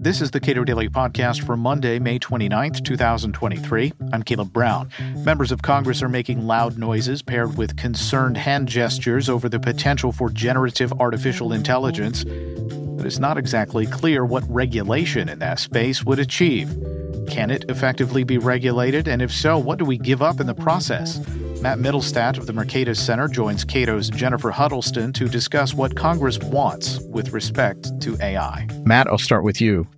This is the Cato Daily Podcast for Monday, May 29th, 2023. I'm Caleb Brown. Members of Congress are making loud noises paired with concerned hand gestures over the potential for generative artificial intelligence, but it's not exactly clear what regulation in that space would achieve. Can it effectively be regulated? And if so, what do we give up in the process? Matt Mittelsteadt of the Mercatus Center joins Cato's Jennifer Huddleston to discuss what Congress wants with respect to AI. Matt, I'll start with you.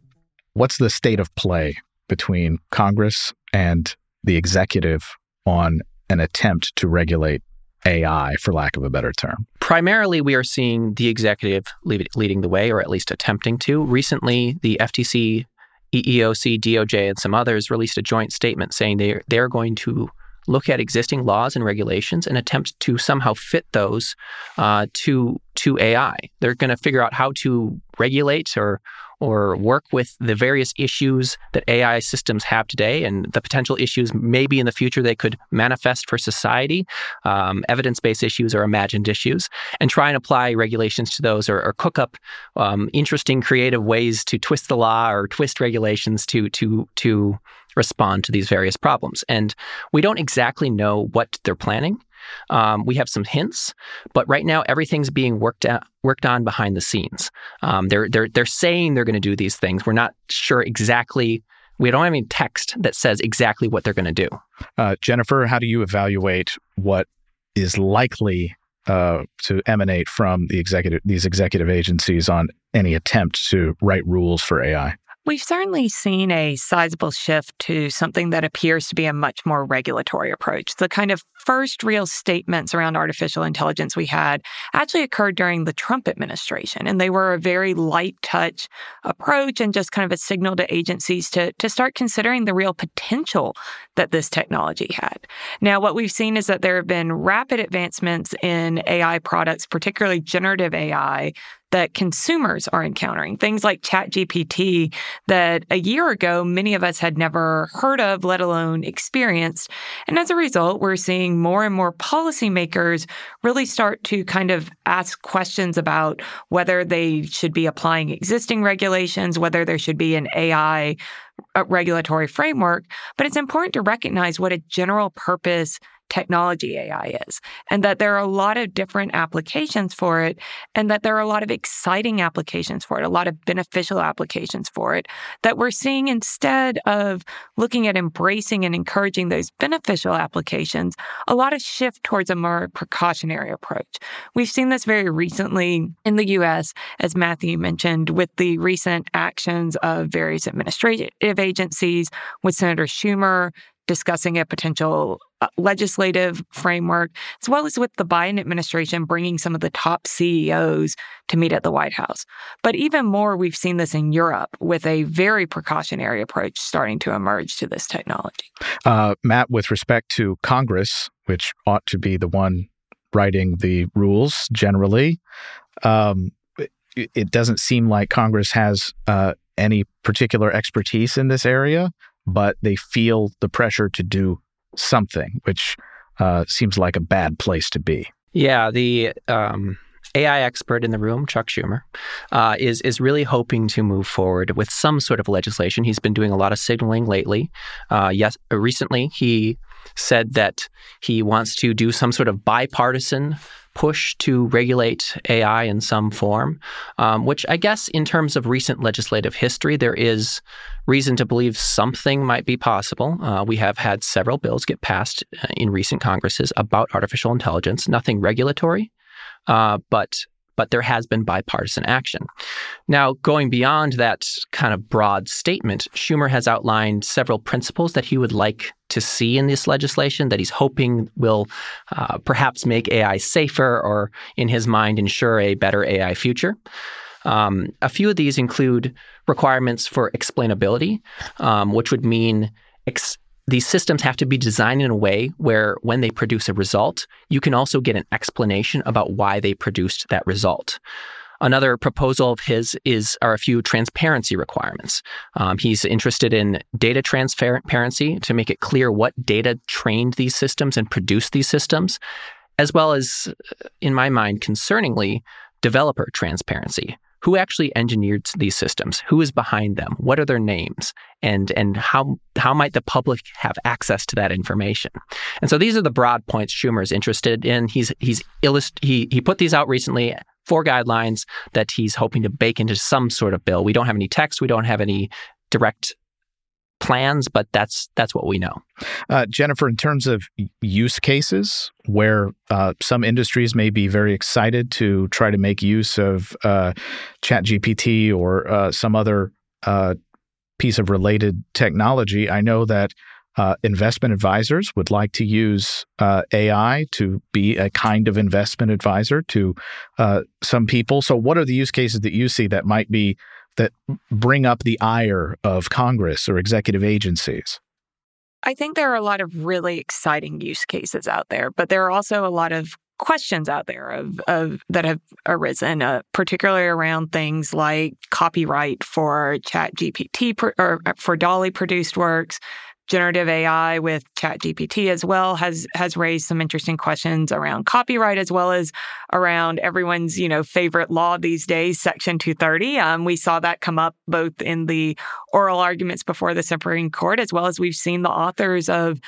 What's the state of play between Congress and the executive on an attempt to regulate AI, for lack of a better term? Primarily, we are seeing the executive leading the way, or at least attempting to. Recently, the FTC, EEOC, DOJ, and some others released a joint statement saying they they're going to look at existing laws and regulations and attempt to somehow fit those uh, to to AI. They're going to figure out how to regulate or or work with the various issues that AI systems have today and the potential issues maybe in the future they could manifest for society, um, evidence based issues or imagined issues, and try and apply regulations to those or, or cook up um, interesting, creative ways to twist the law or twist regulations to to to respond to these various problems. And we don't exactly know what they're planning. Um, we have some hints, but right now everything's being worked out, worked on behind the scenes. Um, they're they're they're saying they're going to do these things. We're not sure exactly. We don't have any text that says exactly what they're going to do. Uh, Jennifer, how do you evaluate what is likely uh, to emanate from the executive these executive agencies on any attempt to write rules for AI? We've certainly seen a sizable shift to something that appears to be a much more regulatory approach. The kind of first real statements around artificial intelligence we had actually occurred during the Trump administration, and they were a very light touch approach and just kind of a signal to agencies to, to start considering the real potential that this technology had. Now, what we've seen is that there have been rapid advancements in AI products, particularly generative AI, that consumers are encountering. Things like ChatGPT that a year ago many of us had never heard of, let alone experienced. And as a result, we're seeing more and more policymakers really start to kind of ask questions about whether they should be applying existing regulations, whether there should be an AI uh, regulatory framework. But it's important to recognize what a general purpose technology AI is, and that there are a lot of different applications for it, and that there are a lot of exciting applications for it, a lot of beneficial applications for it, that we're seeing instead of looking at embracing and encouraging those beneficial applications, a lot of shift towards a more precautionary approach. We've seen this very recently in the US, as Matthew mentioned, with the recent actions of various administrative agencies, with Senator Schumer discussing a potential uh, legislative framework, as well as with the Biden administration bringing some of the top CEOs to meet at the White House. But even more, we've seen this in Europe with a very precautionary approach starting to emerge to this technology. Uh, Matt, with respect to Congress, which ought to be the one writing the rules generally, um, it, it doesn't seem like Congress has uh, any particular expertise in this area but they feel the pressure to do something, which uh, seems like a bad place to be. Yeah, the um, AI expert in the room, Chuck Schumer, uh, is is really hoping to move forward with some sort of legislation. He's been doing a lot of signaling lately. Uh, yes, recently he said that he wants to do some sort of bipartisan push to regulate AI in some form, um, which I guess, in terms of recent legislative history, there is reason to believe something might be possible. Uh, we have had several bills get passed uh, in recent Congresses about artificial intelligence, nothing regulatory, uh, but but there has been bipartisan action. Now, going beyond that kind of broad statement, Schumer has outlined several principles that he would like to see in this legislation that he's hoping will uh, perhaps make AI safer or, in his mind, ensure a better AI future. Um, a few of these include requirements for explainability, um, which would mean these systems have to be designed in a way where when they produce a result, you can also get an explanation about why they produced that result. Another proposal of his is are a few transparency requirements. Um, he's interested in data transparency to make it clear what data trained these systems and produced these systems, as well as, in my mind, concerningly, developer transparency who actually engineered these systems? Who is behind them? What are their names? And and how how might the public have access to that information? And so these are the broad points Schumer is interested in. He's he's illust- he he put these out recently four guidelines that he's hoping to bake into some sort of bill. We don't have any text, we don't have any direct plans, but that's that's what we know. Uh, Jennifer, in terms of use cases where uh, some industries may be very excited to try to make use of uh, ChatGPT or uh, some other uh, piece of related technology, I know that. Uh, investment advisors would like to use AI to be a kind of investment advisor to some people. So, what are the use cases that you see that might be that bring up the ire of Congress or executive agencies? I think there are a lot of really exciting use cases out there, but there are also a lot of questions out there of, of that have arisen, uh, particularly around things like copyright for Chat GPT or uh, for DALL-E produced works, generative AI with ChatGPT as well has has raised some interesting questions around copyright as well as around everyone's you know favorite law these days, Section 230. Um, we saw that come up both in the oral arguments before the Supreme Court as well as we've seen the authors of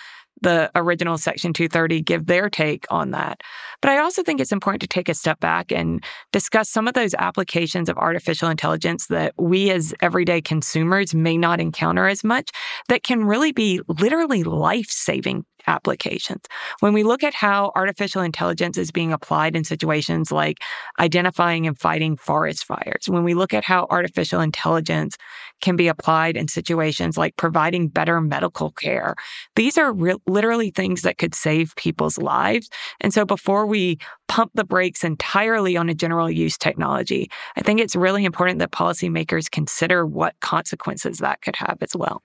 the original Section 230 give their take on that. But I also think it's important to take a step back and discuss some of those applications of artificial intelligence that we as everyday consumers may not encounter as much that can really be literally life saving applications. When we look at how artificial intelligence is being applied in situations like identifying and fighting forest fires, when we look at how artificial intelligence can be applied in situations like providing better medical care, these are re- literally things that could save people's lives. And so before we pump the brakes entirely on a general use technology, I think it's really important that policymakers consider what consequences that could have as well.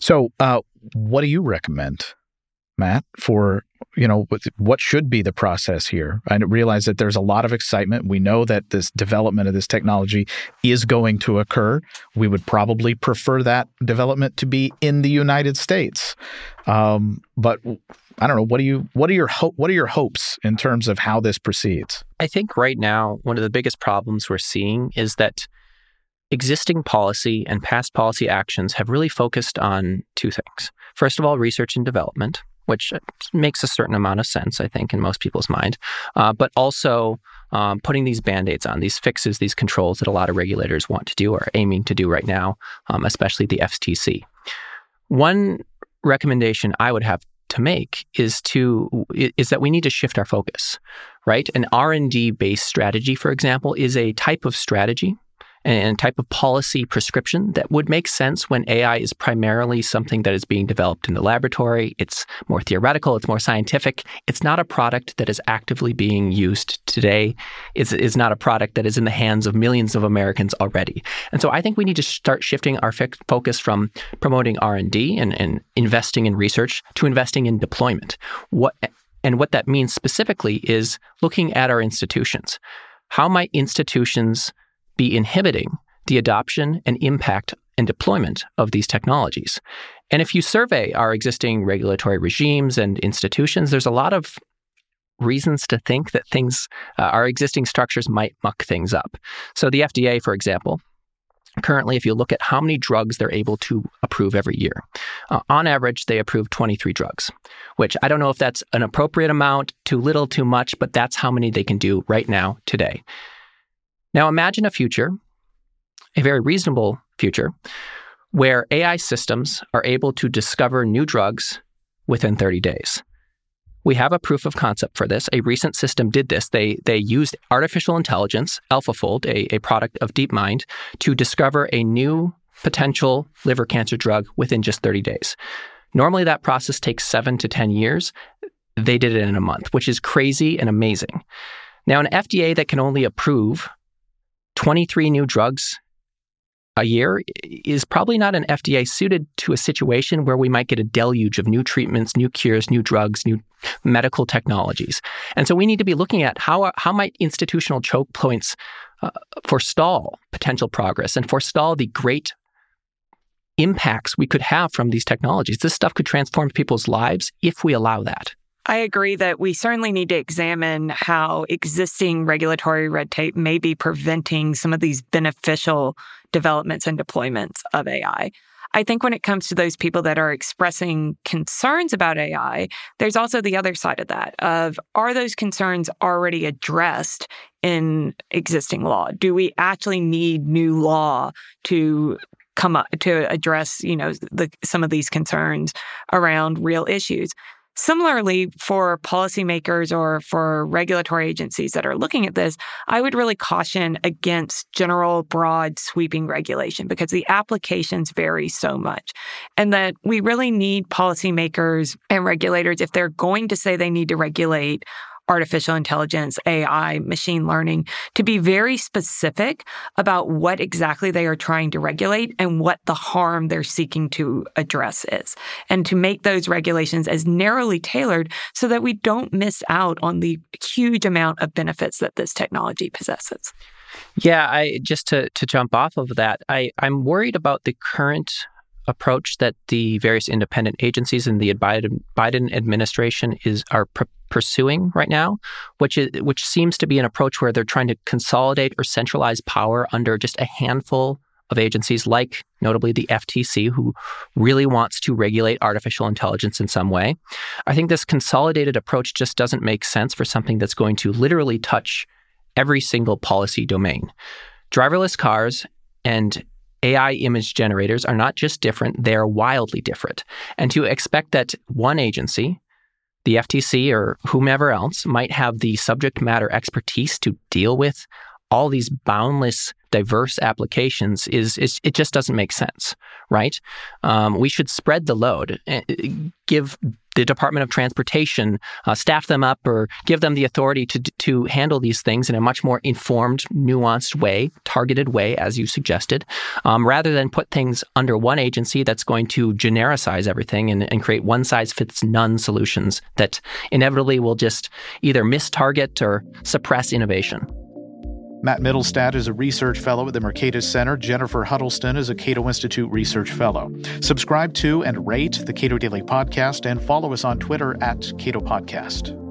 So, uh, what do you recommend Matt, for you know what should be the process here. I realize that there's a lot of excitement. We know that this development of this technology is going to occur. We would probably prefer that development to be in the United States, um, but I don't know. What do you? What are your ho- What are your hopes in terms of how this proceeds? I think right now one of the biggest problems we're seeing is that existing policy and past policy actions have really focused on two things. First of all, research and development which makes a certain amount of sense, I think, in most people's mind. Uh, but also um, putting these band aids on, these fixes, these controls that a lot of regulators want to do or aiming to do right now, um, especially the FTC. One recommendation I would have to make is to is that we need to shift our focus right an r&d based strategy for example is a type of strategy and type of policy prescription that would make sense when AI is primarily something that is being developed in the laboratory. It's more theoretical, it's more scientific. It's not a product that is actively being used today. It's, it's not a product that is in the hands of millions of Americans already. And so I think we need to start shifting our focus from promoting R&D and, and investing in research to investing in deployment. What and what that means specifically is looking at our institutions. How might institutions be inhibiting the adoption and impact and deployment of these technologies. And if you survey our existing regulatory regimes and institutions, there's a lot of reasons to think that things, uh, our existing structures might muck things up. So, the FDA, for example, currently, if you look at how many drugs they're able to approve every year, uh, on average, they approve 23 drugs, which I don't know if that's an appropriate amount, too little, too much, but that's how many they can do right now, today. Now imagine a future, a very reasonable future, where AI systems are able to discover new drugs within 30 days. We have a proof of concept for this. A recent system did this. They, they used artificial intelligence, AlphaFold, a, a product of DeepMind, to discover a new potential liver cancer drug within just 30 days. Normally, that process takes seven to 10 years. They did it in a month, which is crazy and amazing. Now, an FDA that can only approve 23 new drugs a year is probably not an FDA suited to a situation where we might get a deluge of new treatments, new cures, new drugs, new medical technologies. And so we need to be looking at how, how might institutional choke points uh, forestall potential progress and forestall the great impacts we could have from these technologies. This stuff could transform people's lives if we allow that. I agree that we certainly need to examine how existing regulatory red tape may be preventing some of these beneficial developments and deployments of AI. I think when it comes to those people that are expressing concerns about AI, there's also the other side of that of are those concerns already addressed in existing law? Do we actually need new law to come up to address, you know, the, some of these concerns around real issues? Similarly, for policymakers or for regulatory agencies that are looking at this, I would really caution against general, broad, sweeping regulation because the applications vary so much. And that we really need policymakers and regulators, if they're going to say they need to regulate artificial intelligence, AI, machine learning, to be very specific about what exactly they are trying to regulate and what the harm they're seeking to address is. And to make those regulations as narrowly tailored so that we don't miss out on the huge amount of benefits that this technology possesses. Yeah, I just to to jump off of that, I I'm worried about the current approach that the various independent agencies in the Biden, administration is are pr- pursuing right now, which is which seems to be an approach where they're trying to consolidate or centralize power under just a handful of agencies like notably the FTC who really wants to regulate artificial intelligence in some way. I think this consolidated approach just doesn't make sense for something that's going to literally touch every single policy domain. Driverless cars and AI image generators are not just different, they are wildly different. And to expect that one agency, the FTC or whomever else, might have the subject matter expertise to deal with all these boundless diverse applications is, is it just doesn't make sense, right? Um, we should spread the load, eh, give the Department of Transportation uh, staff them up or give them the authority to to handle these things in a much more informed, nuanced way, targeted way, as you suggested, um, rather than put things under one agency that's going to genericize everything and, and create one size fits none solutions that inevitably will just either miss target or suppress innovation. Matt Mittelsteadt is a research fellow at the Mercatus Center. Jennifer Huddleston is a Cato Institute research fellow. Subscribe to and rate the Cato Daily Podcast and follow us on Twitter at Cato Podcast.